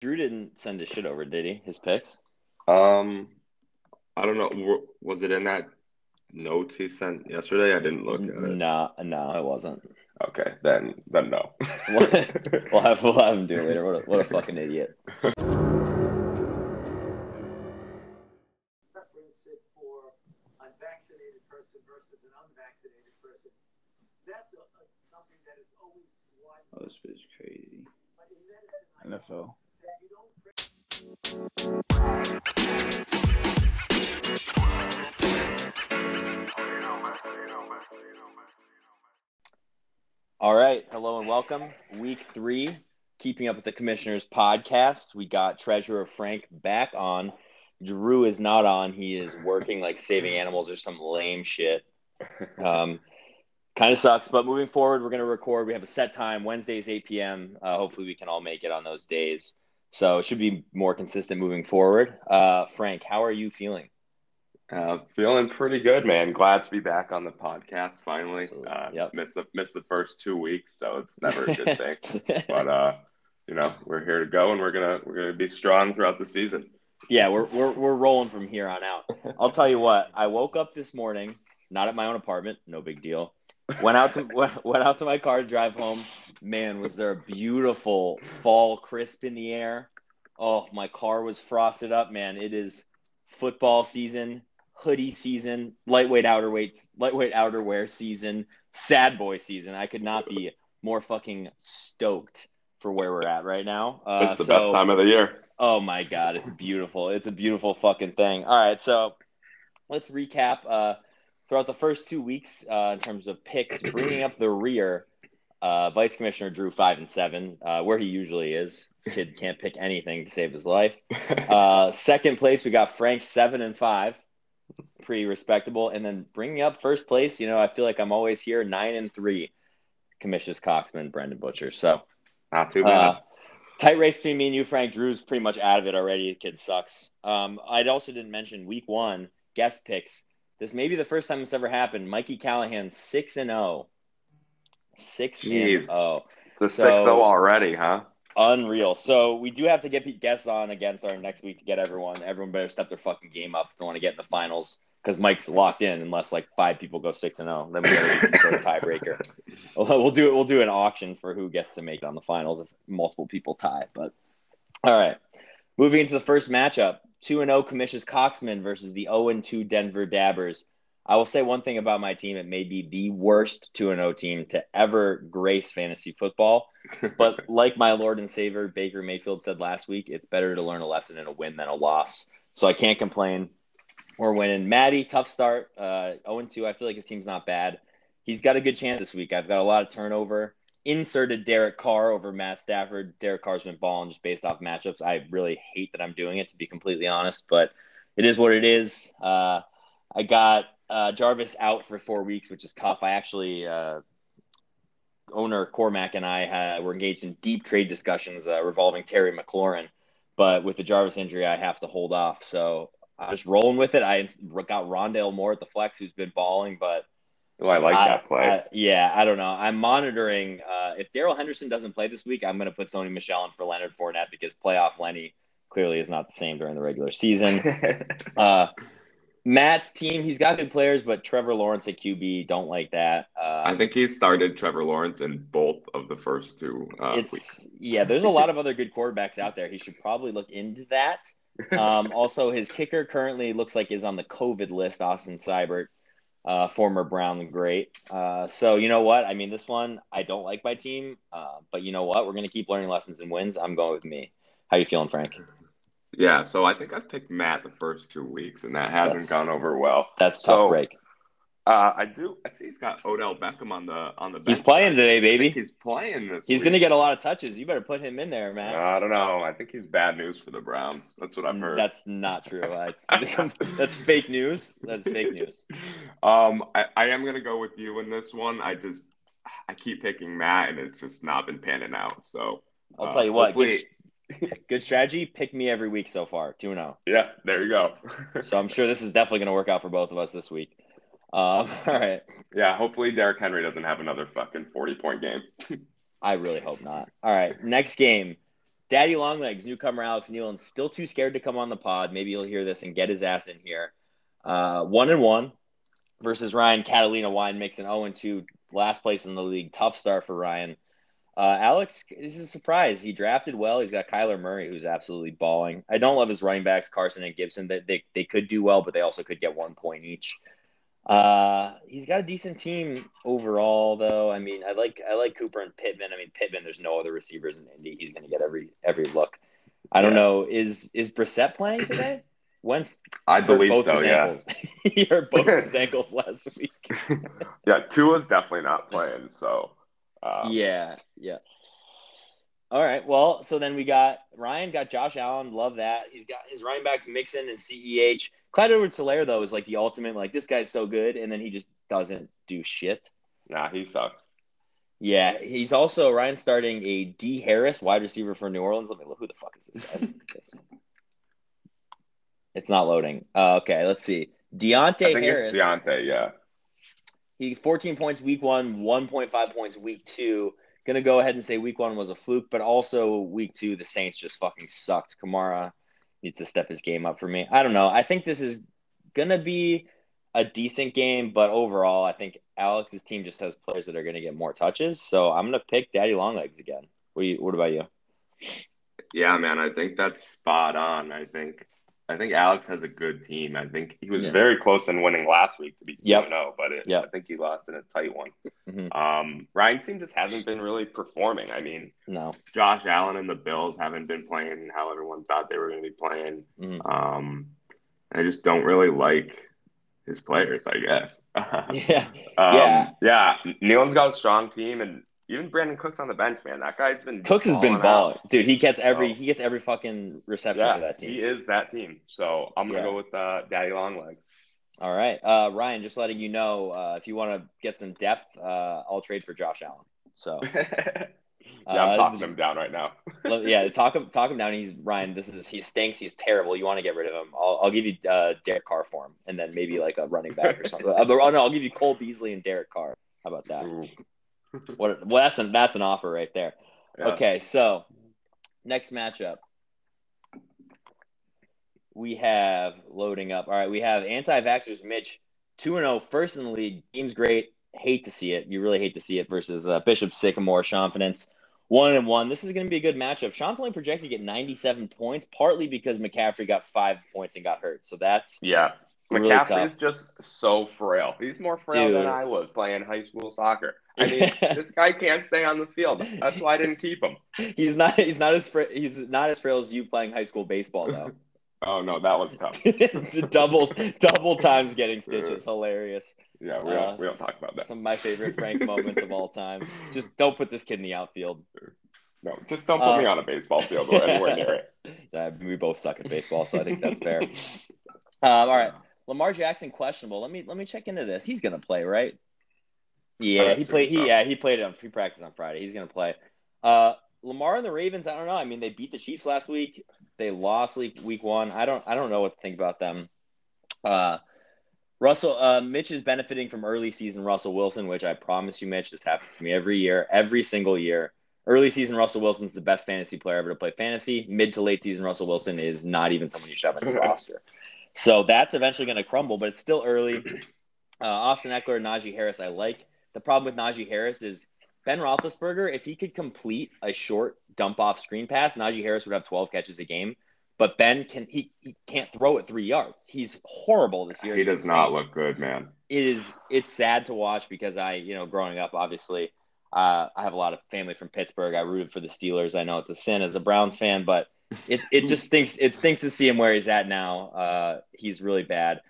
Drew didn't send his shit over, did he? His picks? Um, I don't know. Was it in that notes he sent yesterday? I didn't look at it. No, no, it wasn't. Okay, then then no. we'll have we'll have him do it later. What a, what a fucking idiot. preference it for a vaccinated person versus an unvaccinated person. That's a, a, something that is always Oh, this bitch crazy. in medicine I NFL. All right, hello and welcome. Week three, keeping up with the commissioners podcast. We got Treasurer Frank back on. Drew is not on. He is working like saving animals or some lame shit. Um, kind of sucks, but moving forward, we're going to record. We have a set time. Wednesdays, 8 p.m. Uh, hopefully, we can all make it on those days. So it should be more consistent moving forward. Uh, Frank, how are you feeling? Uh, feeling pretty good, man. Glad to be back on the podcast finally. Uh, Yep. Missed the missed the first two weeks, so it's never a good thing. but uh, you know, we're here to go, and we're gonna we're gonna be strong throughout the season. yeah, we're, we're, we're rolling from here on out. I'll tell you what. I woke up this morning, not at my own apartment, no big deal. Went out to went out to my car to drive home. Man, was there a beautiful fall crisp in the air. Oh, my car was frosted up, man. It is football season, hoodie season, lightweight outerweights, lightweight outerwear season, sad boy season. I could not be more fucking stoked for where we're at right now. Uh, it's the so- best time of the year. Oh my god, it's beautiful. It's a beautiful fucking thing. All right, so let's recap. Uh, throughout the first two weeks, uh, in terms of picks, bringing up the rear, uh, Vice Commissioner Drew five and seven, uh, where he usually is. This kid can't pick anything to save his life. Uh, second place, we got Frank seven and five, pretty respectable. And then bringing up first place, you know, I feel like I'm always here nine and three, Commissioners Coxman, Brendan Butcher. So Not too bad. uh, tight race between me and you, Frank. Drew's pretty much out of it already. The kid sucks. Um, I also didn't mention week one guest picks. This may be the first time this ever happened. Mikey Callahan six and zero. Six and zero. Oh. the so- six zero oh already, huh? Unreal. So we do have to get guests on against our next week to get everyone. Everyone better step their fucking game up if they want to get in the finals because Mike's locked in unless like five people go six and zero. Then we got to some tiebreaker. We'll do it. We'll do an auction for who gets to make it on the finals if multiple people tie. But all right, moving into the first matchup: two and zero Commissions Coxman versus the zero and two Denver Dabbers. I will say one thing about my team: it may be the worst two and zero team to ever grace fantasy football. But like my Lord and Savior Baker Mayfield said last week, it's better to learn a lesson in a win than a loss. So I can't complain. We're winning. Maddie, tough start. Uh, 0 2. I feel like his team's not bad. He's got a good chance this week. I've got a lot of turnover. Inserted Derek Carr over Matt Stafford. Derek Carr's been balling just based off matchups. I really hate that I'm doing it, to be completely honest, but it is what it is. Uh, I got uh, Jarvis out for four weeks, which is tough. I actually uh, owner Cormac and I had, were engaged in deep trade discussions uh, revolving Terry McLaurin, but with the Jarvis injury, I have to hold off. So I'm just rolling with it. I got Rondale Moore at the flex, who's been balling, but Oh, I like that play. I- yeah, I don't know. I'm monitoring. Uh, if Darrell Henderson doesn't play this week, I'm going to put Sony Michel in for Leonard Fournette because playoff Lenny clearly is not the same during the regular season. uh, Matt's team, he's got good players, but Trevor Lawrence at QB, don't like that. Uh, I think he started Trevor Lawrence in both of the first two uh, weeks. yeah. There's a lot of other good quarterbacks out there. He should probably look into that. Um, also, his kicker currently looks like is on the COVID list. Austin Seibert, uh, former Brown great. Uh, so you know what? I mean, this one I don't like my team, uh, but you know what? We're gonna keep learning lessons and wins. I'm going with me. How you feeling, Frank? Yeah, so I think I've picked Matt the first two weeks, and that hasn't That's- gone over well. That's So- tough break. Uh, I do. I see he's got Odell Beckham on the on the. He's playing today, baby. he's playing this. He's gonna get a lot of touches. You better put him in there, man. I don't know. I think he's bad news for the Browns. That's what I've heard. That's not true. That's that's fake news. That's fake news. Um, I, I am gonna go with you in this one. I just I keep picking Matt, and it's just not been panning out. So I'll uh, tell you what. Good, hopefully- good strategy. Pick me every week so far. Two and zero. yeah, there you go. So I'm sure this is definitely going to work out for both of us this week. Um, all right. yeah, hopefully Derrick Henry doesn't have another fucking forty point game. I really hope not. All right. Next game Daddy Longlegs, newcomer Alex Nealon, still too scared to come on the pod. Maybe you'll hear this and get his ass in here. Uh, one and one versus Ryan Catalina Wine Mixon 0 and 2, last place in the league. Tough start for Ryan. Uh, Alex this is a surprise. He drafted well. He's got Kyler Murray, who's absolutely balling. I don't love his running backs, Carson and Gibson. That they, they could do well, but they also could get one point each. Uh, he's got a decent team overall, though. I mean, I like I like Cooper and Pittman. I mean, Pittman. There's no other receivers in Indy. He's going to get every every look. I don't Yeah. know. Is is Brissett playing today? When's I believe both so. his Yeah. ankles. he hurt both his ankles last week. yeah. Tua's definitely not playing. So. Uh, yeah, yeah. All right. Well, so then we got Ryan got Josh Allen. Love that. He's got his running backs Mixon and Ceh. Clyde Edwards Helaire though is like the ultimate. Like this guy's so good, and then he just doesn't do shit. Nah, he sucks. Yeah, he's also Ryan starting a D Harris wide receiver for New Orleans. Let me look. Who the fuck is this guy? Look at this. It's not loading. Uh, okay, let's see. Deonte I think Harris. it's Deonte. Yeah. He 14 points week one, 1.5 points week two. Gonna go ahead and say week one was a fluke, but also week two, the Saints just fucking sucked. Kamara needs to step his game up for me. I don't know. I think this is gonna be a decent game, but overall, I think Alex's team just has players that are gonna get more touches. So I'm gonna pick Daddy Longlegs again. What you, what about you? Yeah, man. I think that's spot on. I think. I think Alex has a good team. I think he was Yeah. very close in winning last week to be Yep. 2 but it, Yep. I think he lost in a tight one. Mhm. Um, Ryan's team just hasn't been really performing. I mean, No. Josh Allen and the Bills haven't been playing how everyone thought they were going to be playing. Mhm. Um, I just don't really like his players, I guess. Yeah. Um, Yeah. yeah. Nealon's got a strong team, and even Brandin Cooks on the bench, man. That guy's been Cooks has been balling out. dude. He gets every he gets every fucking reception for Yeah, that team. he is that team. So I'm gonna Yeah. go with uh, Daddy Longlegs. All right, uh, Ryan. Just letting you know, uh, if you want to get some depth, uh, I'll trade for Josh Allen. So, yeah, Uh, I'm talking just- him down right now. yeah, talk him talk him down. He's Ryan. This is he stinks. He's terrible. You want to get rid of him? I'll, I'll give you uh, Derek Carr for him, and then maybe like a running back or something. Uh, oh no, I'll give you Cole Beasley and Derek Carr. How about that? Ooh. What? Well, that's an that's an offer right there. Yeah. Okay, so next matchup. We have loading up. All right, we have anti-vaxxers Mitch 2 0, first in the league. Team's great. Hate to see it. You really hate to see it versus uh, Bishop Sycamore, Confidence. One and one. This is going to be a good matchup. Sean's only projected to get 97 points, partly because McCaffrey got five points and got hurt. So that's Yeah. Really McCaffrey's just so frail. He's more frail Dude. than I was playing high school soccer. I mean, this guy can't stay on the field. That's why I didn't keep him. he's not he's not as fra- he's not as frail as you playing high school baseball though. Oh no, that was tough. the doubles double times getting stitches hilarious Yeah, we Uh, don't we don't talk about that. some of my favorite frank moments of all time just don't put this kid in the outfield No, just don't put me Uh, on a baseball field or anywhere near it. uh, we both suck at baseball so i think that's fair um, all right lamar jackson questionable. Let me let me check into this. He's gonna play right? Yeah he played he yeah he played on he practiced on friday. He's gonna play. Uh lamar and the ravens i don't know. I mean they beat the chiefs last week. They lost week, week one. I don't i don't know what to think about them. Uh Russell, uh, Mitch is benefiting from early season Russell Wilson, which I promise you, Mitch, this happens to me every year, every single year. Early season Russell Wilson's the best fantasy player ever to play fantasy. Mid to late season Russell Wilson is not even someone you should have on your roster. So that's eventually going to crumble, but it's still early. Uh, Austin Ekeler, Najee Harris, I like. The problem with Najee Harris is Ben Roethlisberger. If he could complete a short dump off screen pass, Najee Harris would have 12 catches a game. But Ben can he, he can't throw it three yards. He's horrible this year. He does not look good, man. it is it's sad to watch because I, you know, growing up, obviously, uh, I have a lot of family from Pittsburgh. I rooted for the Steelers. I know it's a sin as a Browns fan, but it, it just stinks. It stinks to see him where he's at now. Uh, he's really bad.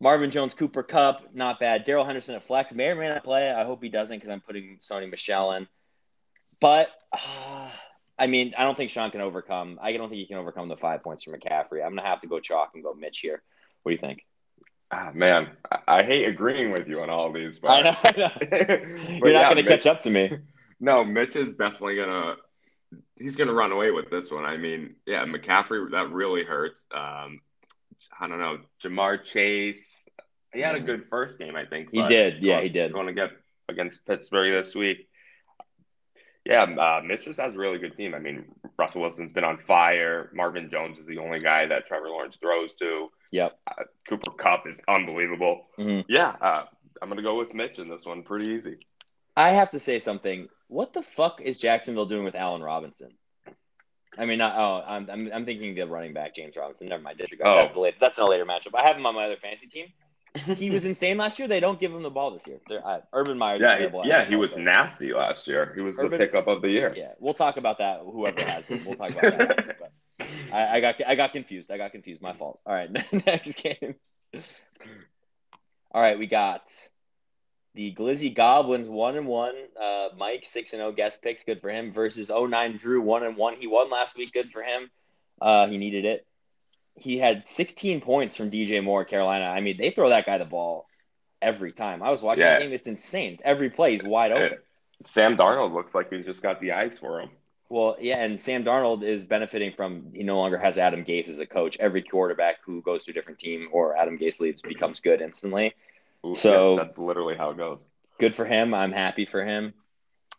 Marvin Jones, Cooper Kupp, not bad. Darrell Henderson at flex may or may not play. I hope he doesn't because I'm putting Sony Michel in. But uh, I mean, I don't think Sean can overcome. I don't think he can overcome the five points from McCaffrey. I'm gonna have to go chalk and go Mitch here. What do you think? Ah, man, I, I hate agreeing with you on all these, but I know. I know. You're not yeah, to Mitch- catch up to me. No, Mitch is definitely gonna. He's gonna run away with this one. I mean, yeah, McCaffrey that really hurts. Um, I don't know, Ja'Marr Chase. He had a good first game, I think. Mm-hmm. He did. Yeah, going- he did. Going to get against Pittsburgh this week. Yeah, uh, Mitch just has a really good team. I mean, Russell Wilson's been on fire. Marvin Jones is the only guy that Trevor Lawrence throws to. Yep. Uh, Cooper Kupp is unbelievable. Mhm. Yeah, uh, I'm gonna go with Mitch in this one. Pretty easy. I have to say something. What the fuck is Jacksonville doing with Allen Robinson? I mean, not. Oh, I'm, I'm, I'm thinking the running back James Robinson. Never mind. Disregard. Oh. That's a later. That's a later matchup. I have him on my other fantasy team. He was insane last year. They don't give him the ball this year. Uh, Urban Meyer's Yeah, terrible. yeah, he was nasty last year. He was the pickup of the year. Yeah, we'll talk about that. Whoever has him, we'll talk about that. after, I, I got I got confused. I got confused. My fault. All right, next game. All right, we got the Glizzy Goblins one and one. Uh, Mike six and zero guest picks, good for him. Versus 09 Drew one and one. He won last week, good for him. Uh, he needed it. He had 16 points from DJ Moore, Carolina. I mean, they throw that guy the ball every time. I was watching Yeah. that game. It's insane. Every play is wide open. Sam Darnold looks like he's just got the eyes for him. Well, yeah, and Sam Darnold is benefiting from he no longer has Adam Gase as a coach. Every quarterback who goes to a different team or Adam Gase leaves becomes good instantly. Ooh, So- yeah, that's literally how it goes. Good for him. I'm happy for him.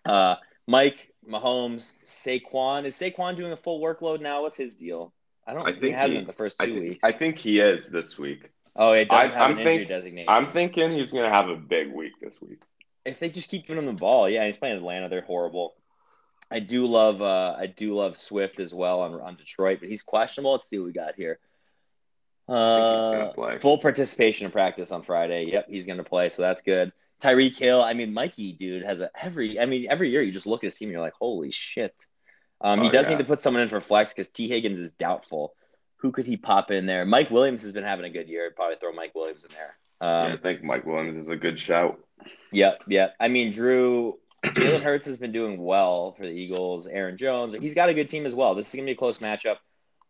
Uh, Mike Mahomes, Saquon is Saquon doing a full workload now? What's his deal? I don't. I he think hasn't he- the first I, two weeks. I think he is this week. oh, it doesn't I- have I'm an injury designation. I'm thinking he's gonna have a big week this week. if they just keep giving him the ball, yeah, he's playing Atlanta. They're horrible. I do love uh I do love Swift as well on, on Detroit, but he's questionable. Let's see what we got here. Think he's gonna Uh, full participation in practice on Friday. Yep, he's gonna play, so that's good. Tyreek Hill, I mean, Mikey, dude, has a every. I mean, every year you just look at his team, and you're like, holy shit. Um, he Oh, does yeah. need to put someone in for flex because Tee Higgins is doubtful. Who could he pop in there? Mike Williams has been having a good year. I'd probably throw Mike Williams in there. Um, yeah, I think Mike Williams is a good shout. Yep, yep. I mean, Drew, Jalen Hurts has been doing well for the Eagles. Aaron Jones, he's got a good team as well. This is gonna be a close matchup.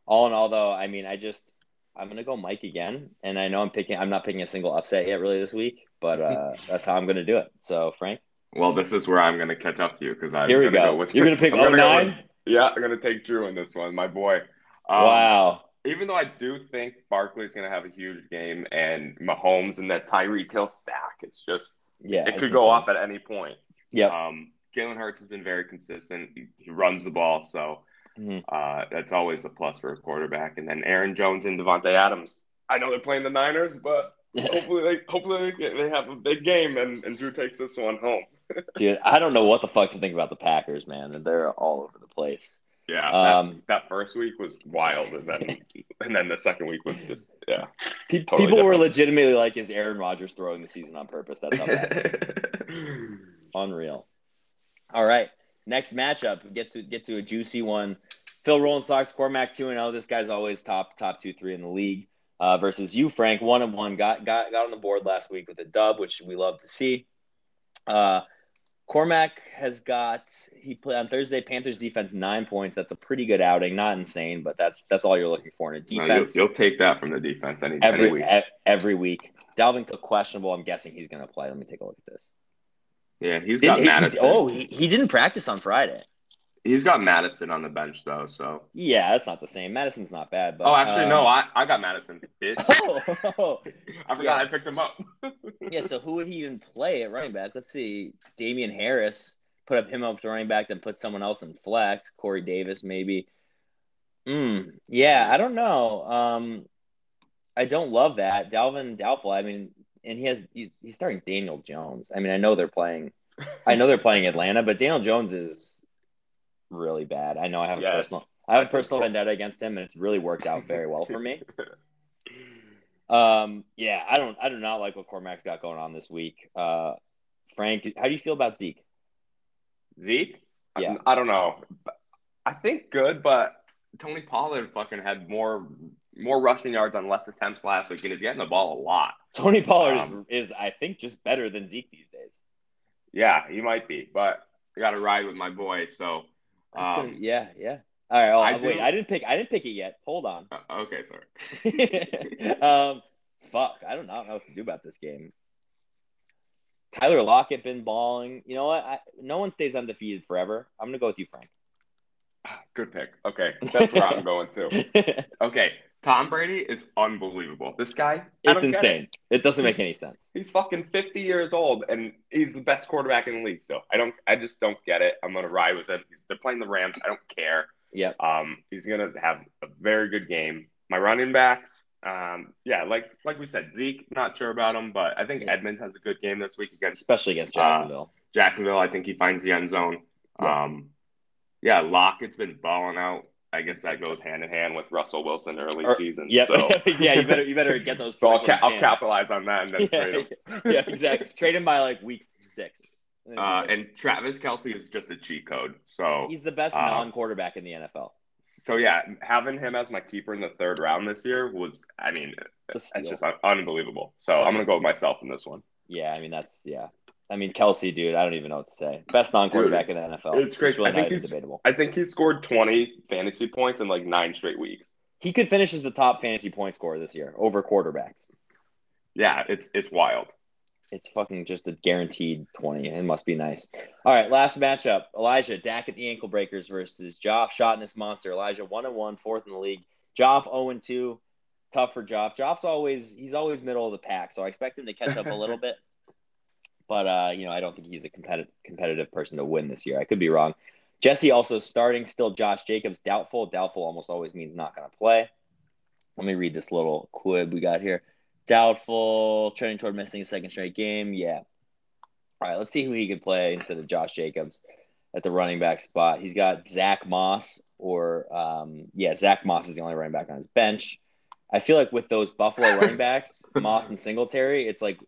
All in all, though, I mean, I just I'm gonna go Mike again, and I know I'm picking. I'm not picking a single upset yet, really, this week, but uh, that's how I'm gonna do it. So, Frank, Well, this is where I'm gonna catch up to you because I'm here we gonna go. with You're gonna pick I'm gonna go 09? with- yeah, I'm gonna take Drew in this one, my boy. Um, wow. Even though I do think Barkley's gonna have a huge game and Mahomes and that Tyreek Hill stack, it's just Yeah, it could go insane. off at any point. Yeah. Um, Jalen Hurts has been very consistent. He, he runs the ball, so Mhm. uh, that's always a plus for a quarterback. And then Aaron Jones and Davante Adams. I know they're playing the Niners, but hopefully they hopefully they, have a big game and, and Drew takes this one home. Dude, I don't know what the fuck to think about the Packers, man. They're all over the place. Yeah, Um, that, that first week was wild, and then and then the second week was just yeah. Totally People were legitimately like, "Is Aaron Rodgers throwing the season on purpose?" That's how bad. Unreal. All right. Next matchup. Get to get to a juicy one. Phil Rolling Sox, Cormac two and zero. This guy's always top top two three in the league. Uh, versus you, Frank, one and one. Got got got on the board last week with a dub, which we love to see. Uh, Cormac has got he played on Thursday. Panthers defense nine points. That's a pretty good outing. Not insane, but that's that's all you're looking for in a No, you'll, defense you'll take that from the defense any, any every week. e- every week. Dalvin Cook questionable. I'm guessing he's going to play. Let me take a look at this. Yeah, he's Did- got he- he- Madison. oh, he, he didn't practice on Friday. he's got Madison on the bench though. So Yeah, that's not the same. Madison's not bad, but oh, actually um, no, I, I got Madison. Bitch. Oh, I forgot Yes. I picked him up. yeah. So who would he even play at running back? Let's see. Damien Harris put up him up to running back, then put someone else in flex. Corey Davis maybe. Hmm. Yeah, I don't know. Um, I don't love that. Dalvin doubtful. I mean, and he has he's, he's starting Daniel Jones. I mean, I know they're playing. I know they're playing Atlanta, but Daniel Jones is really bad. I know I have a personal I have a personal vendetta against him, and it's really worked out very well for me. Um, yeah, I don't I do not like what Cormac's got going on this week. Uh, Frank, how do you feel about Zeke? Zeke? Yeah. I, I don't know. I think good, but Tony Pollard fucking had more more rushing yards on less attempts last week, and he's getting the ball a lot. Tony Pollard Um, is, is, I think, just better than Zeke these days. Yeah, he might be, but I got to ride with my boy. So, That's gonna- um, yeah, yeah. All right, I wait, do- I didn't pick. I didn't pick it yet. Hold on. uh, okay, sorry. um, fuck, I don't know what to do about this game. Tyler Lockett been balling. You know what? I, no one stays undefeated forever. I'm gonna go with you, Frank. Good pick. Okay, that's where I'm going too. Okay, Tom Brady is unbelievable. This guy, it's don't it. insane. It doesn't make any sense. He's fucking 50 years old, and he's the best quarterback in the league. So I don't, I just don't get it. I'm gonna ride with him. They're playing the Rams. I don't care. Yep. Um, he's gonna have a very good game. My running backs, um, yeah, like like we said, Zeke, not sure about him, but I think Yeah. Edmonds has a good game this week against Especially against Uh, Jacksonville. Jacksonville. I think he finds the end zone. Yeah. Um, yeah, Lockett's been balling out. I guess that goes hand in hand with Russell Wilson early Or- season. Yep. So, yeah, you better you better get those. so I'll, ca- I'll capitalize on that and then trade him. yeah, yeah, exactly. Trade him by like week six. Uh, and Travis Kelce is just a cheat code. So he's the best uh, non-quarterback in the NFL. So yeah, having him as my keeper in the third round this year was, I mean, it's just un- unbelievable. So I'm gonna go with myself in this one. Yeah, I mean that's yeah. I mean Kelce, dude, I don't even know what to say. Best non-quarterback in the NFL. it's crazy. really I think he's- debatable. I think he scored 20 fantasy points in like nine straight weeks. He could finish as the top fantasy point scorer this year over quarterbacks. Yeah, it's it's wild. It's fucking just a guaranteed 20. It must be nice. All right, last matchup. Elijah, Dak at the ankle breakers versus Joff, shot in this monster. Elijah, 1 and 1, fourth in the league. Joff, 0 and 2. Tough for Joff. Joff's always he's always middle of the pack, so I expect him to catch up a little bit. But uh, you know, I don't think he's a competitive competitive person to win this year. I could be wrong. Jesse also starting still Josh Jacobs doubtful. Doubtful almost always means not going to play. Let me read this little quib we got here. Doubtful, trending toward missing a second straight game. Yeah. All right, let's see who he could play instead of Josh Jacobs at the running back spot. He's got Zach Moss, or um, yeah, Zach Moss is the only running back on his bench. I feel like with those Buffalo running backs, Moss and Singletary, it's like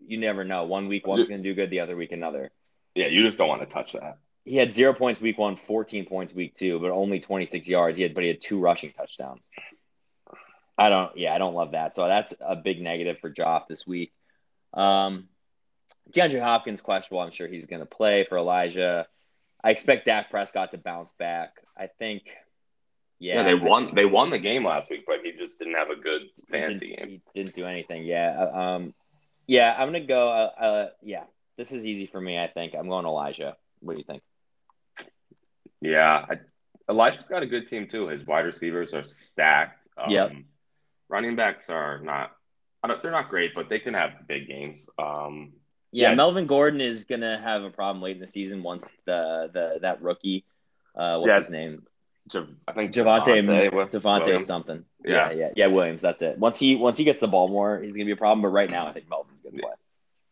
you never know. One week one's going to do good, the other week another. Yeah, you just don't want to touch that. He had zero points week one, 14 points week two, but only 26 yards. He had, but he had two rushing touchdowns. I don't, yeah, I don't love that. So that's a big negative for Joff this week. Um, DeAndre Hopkins questionable. I'm sure he's going to play for Elijah. I expect Dak Prescott to bounce back. I think, yeah, Yeah, they won. They won the game last week, but he just didn't have a good didn't, game. he didn't do anything. Yeah. uh, Um, yeah, I'm gonna go. Uh, uh, yeah, this is easy for me. I think I'm going Elijah. What do you think? Yeah, I, Elijah's got a good team too. His wide receivers are stacked. Um, Yep. Running backs are not. I don't, they're not great, but they can have big games. Um, Yeah, Yeah. Melvin Gordon is gonna have a problem late in the season once the the that rookie, uh, what's Yeah. his name, I think Javonte Wi- Devontae something. Yeah. yeah, yeah, yeah, Williams. That's it. Once he once he gets the ball more, he's gonna be a problem. But right now, I think Melvin's gonna play.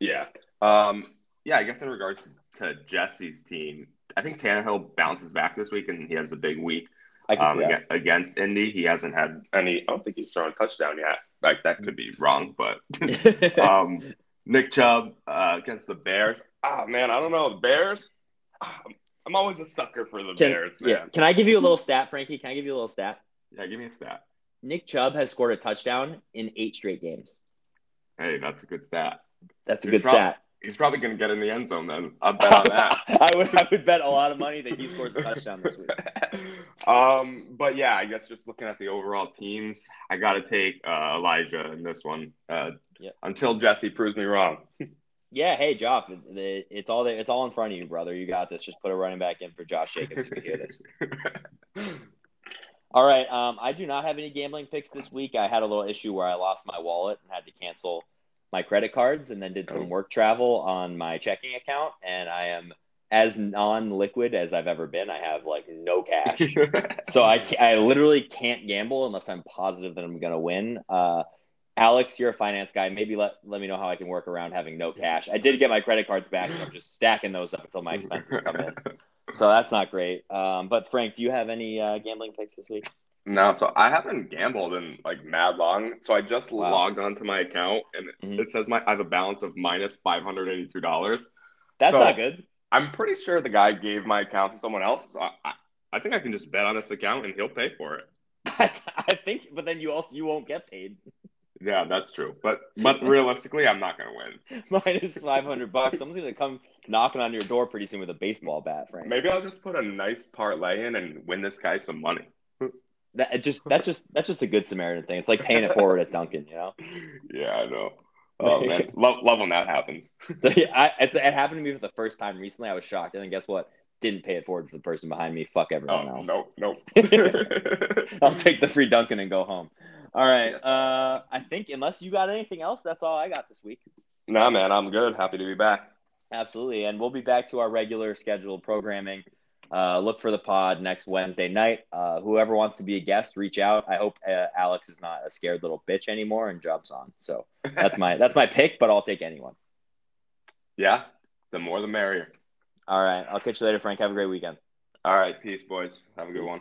Yeah. Um, yeah, I guess in regards to Jesse's team, I think Tannehill bounces back this week and he has a big week I can um, against Indy. He hasn't had any, I don't think he's thrown a touchdown yet. Like, that could be wrong, but um, Nick Chubb uh, against the Bears. Oh, man, I don't know. The Bears, Ah, I'm always a sucker for the Can, Bears, man. yeah. Can I give you a little stat, Frankie? Can I give you a little stat? Yeah, give me a stat. Nick Chubb has scored a touchdown in eight straight games. Hey, that's a good stat. That's a He's good prob- stat. He's probably going to get in the end zone then. I'll bet on that. I would I would bet a lot of money that he scores a touchdown this week. um, but yeah, I guess just looking at the overall teams, I got to take uh, Elijah in this one. Uh, Yep. Until Jesse proves me wrong. Yeah, hey Joff, it- it- it's all there. It's all in front of you, brother. You got this. Just put a running back in for Josh Jacobs if you hear this. All right. Um, I do not have any gambling picks this week. I had a little issue where I lost my wallet and had to cancel my credit cards, and then did some Oh. work travel on my checking account, and I am as non-liquid as I've ever been. I have like no cash. So I, I literally can't gamble unless I'm positive that I'm going to win. Uh, Alex, you're a finance guy. Maybe let, let me know how I can work around having no cash. I did get my credit cards back, so I'm just stacking those up until my expenses come in. So that's not great. Um, but Frank, do you have any uh, gambling picks this week? No, so I haven't gambled in like mad long. So I just Wow. logged onto my account and Mhm. it says my I have a balance of minus five hundred eighty two dollars. That's So- not good. I'm pretty sure the guy gave my account to someone else. So I, I, I think I can just bet on this account and he'll pay for it. I think, but then you also you won't get paid. Yeah, that's true. But but realistically, I'm not gonna win. Minus five hundred bucks. Someone's gonna come knocking on your door pretty soon with a baseball bat, Frank. Maybe I'll just put a nice parlay in and win this guy some money. That it just that's just that's just a good Samaritan thing. It's like paying it forward at Dunkin, you know. Yeah, I know. Oh man, love love when that happens. I, it, it happened to me for the first time recently. I was shocked, and then guess what? Didn't pay it forward for the person behind me. Fuck everyone Oh else. no, no. I'll take the free Dunkin and go home. All right. Yes. Uh, I think unless you got anything else, that's all I got this week. nah, man, I'm good. Happy to be back. Absolutely, and we'll be back to our regular scheduled programming Uh, look for the pod next Wednesday night. Uh, whoever wants to be a guest, reach out. I hope uh, Alex is not a scared little bitch anymore and jumps on. So that's my that's my pick, but I'll take anyone. Yeah, the more the merrier. All right, I'll catch you later, Frank. Have a great weekend. All right, peace, boys. Have a good one.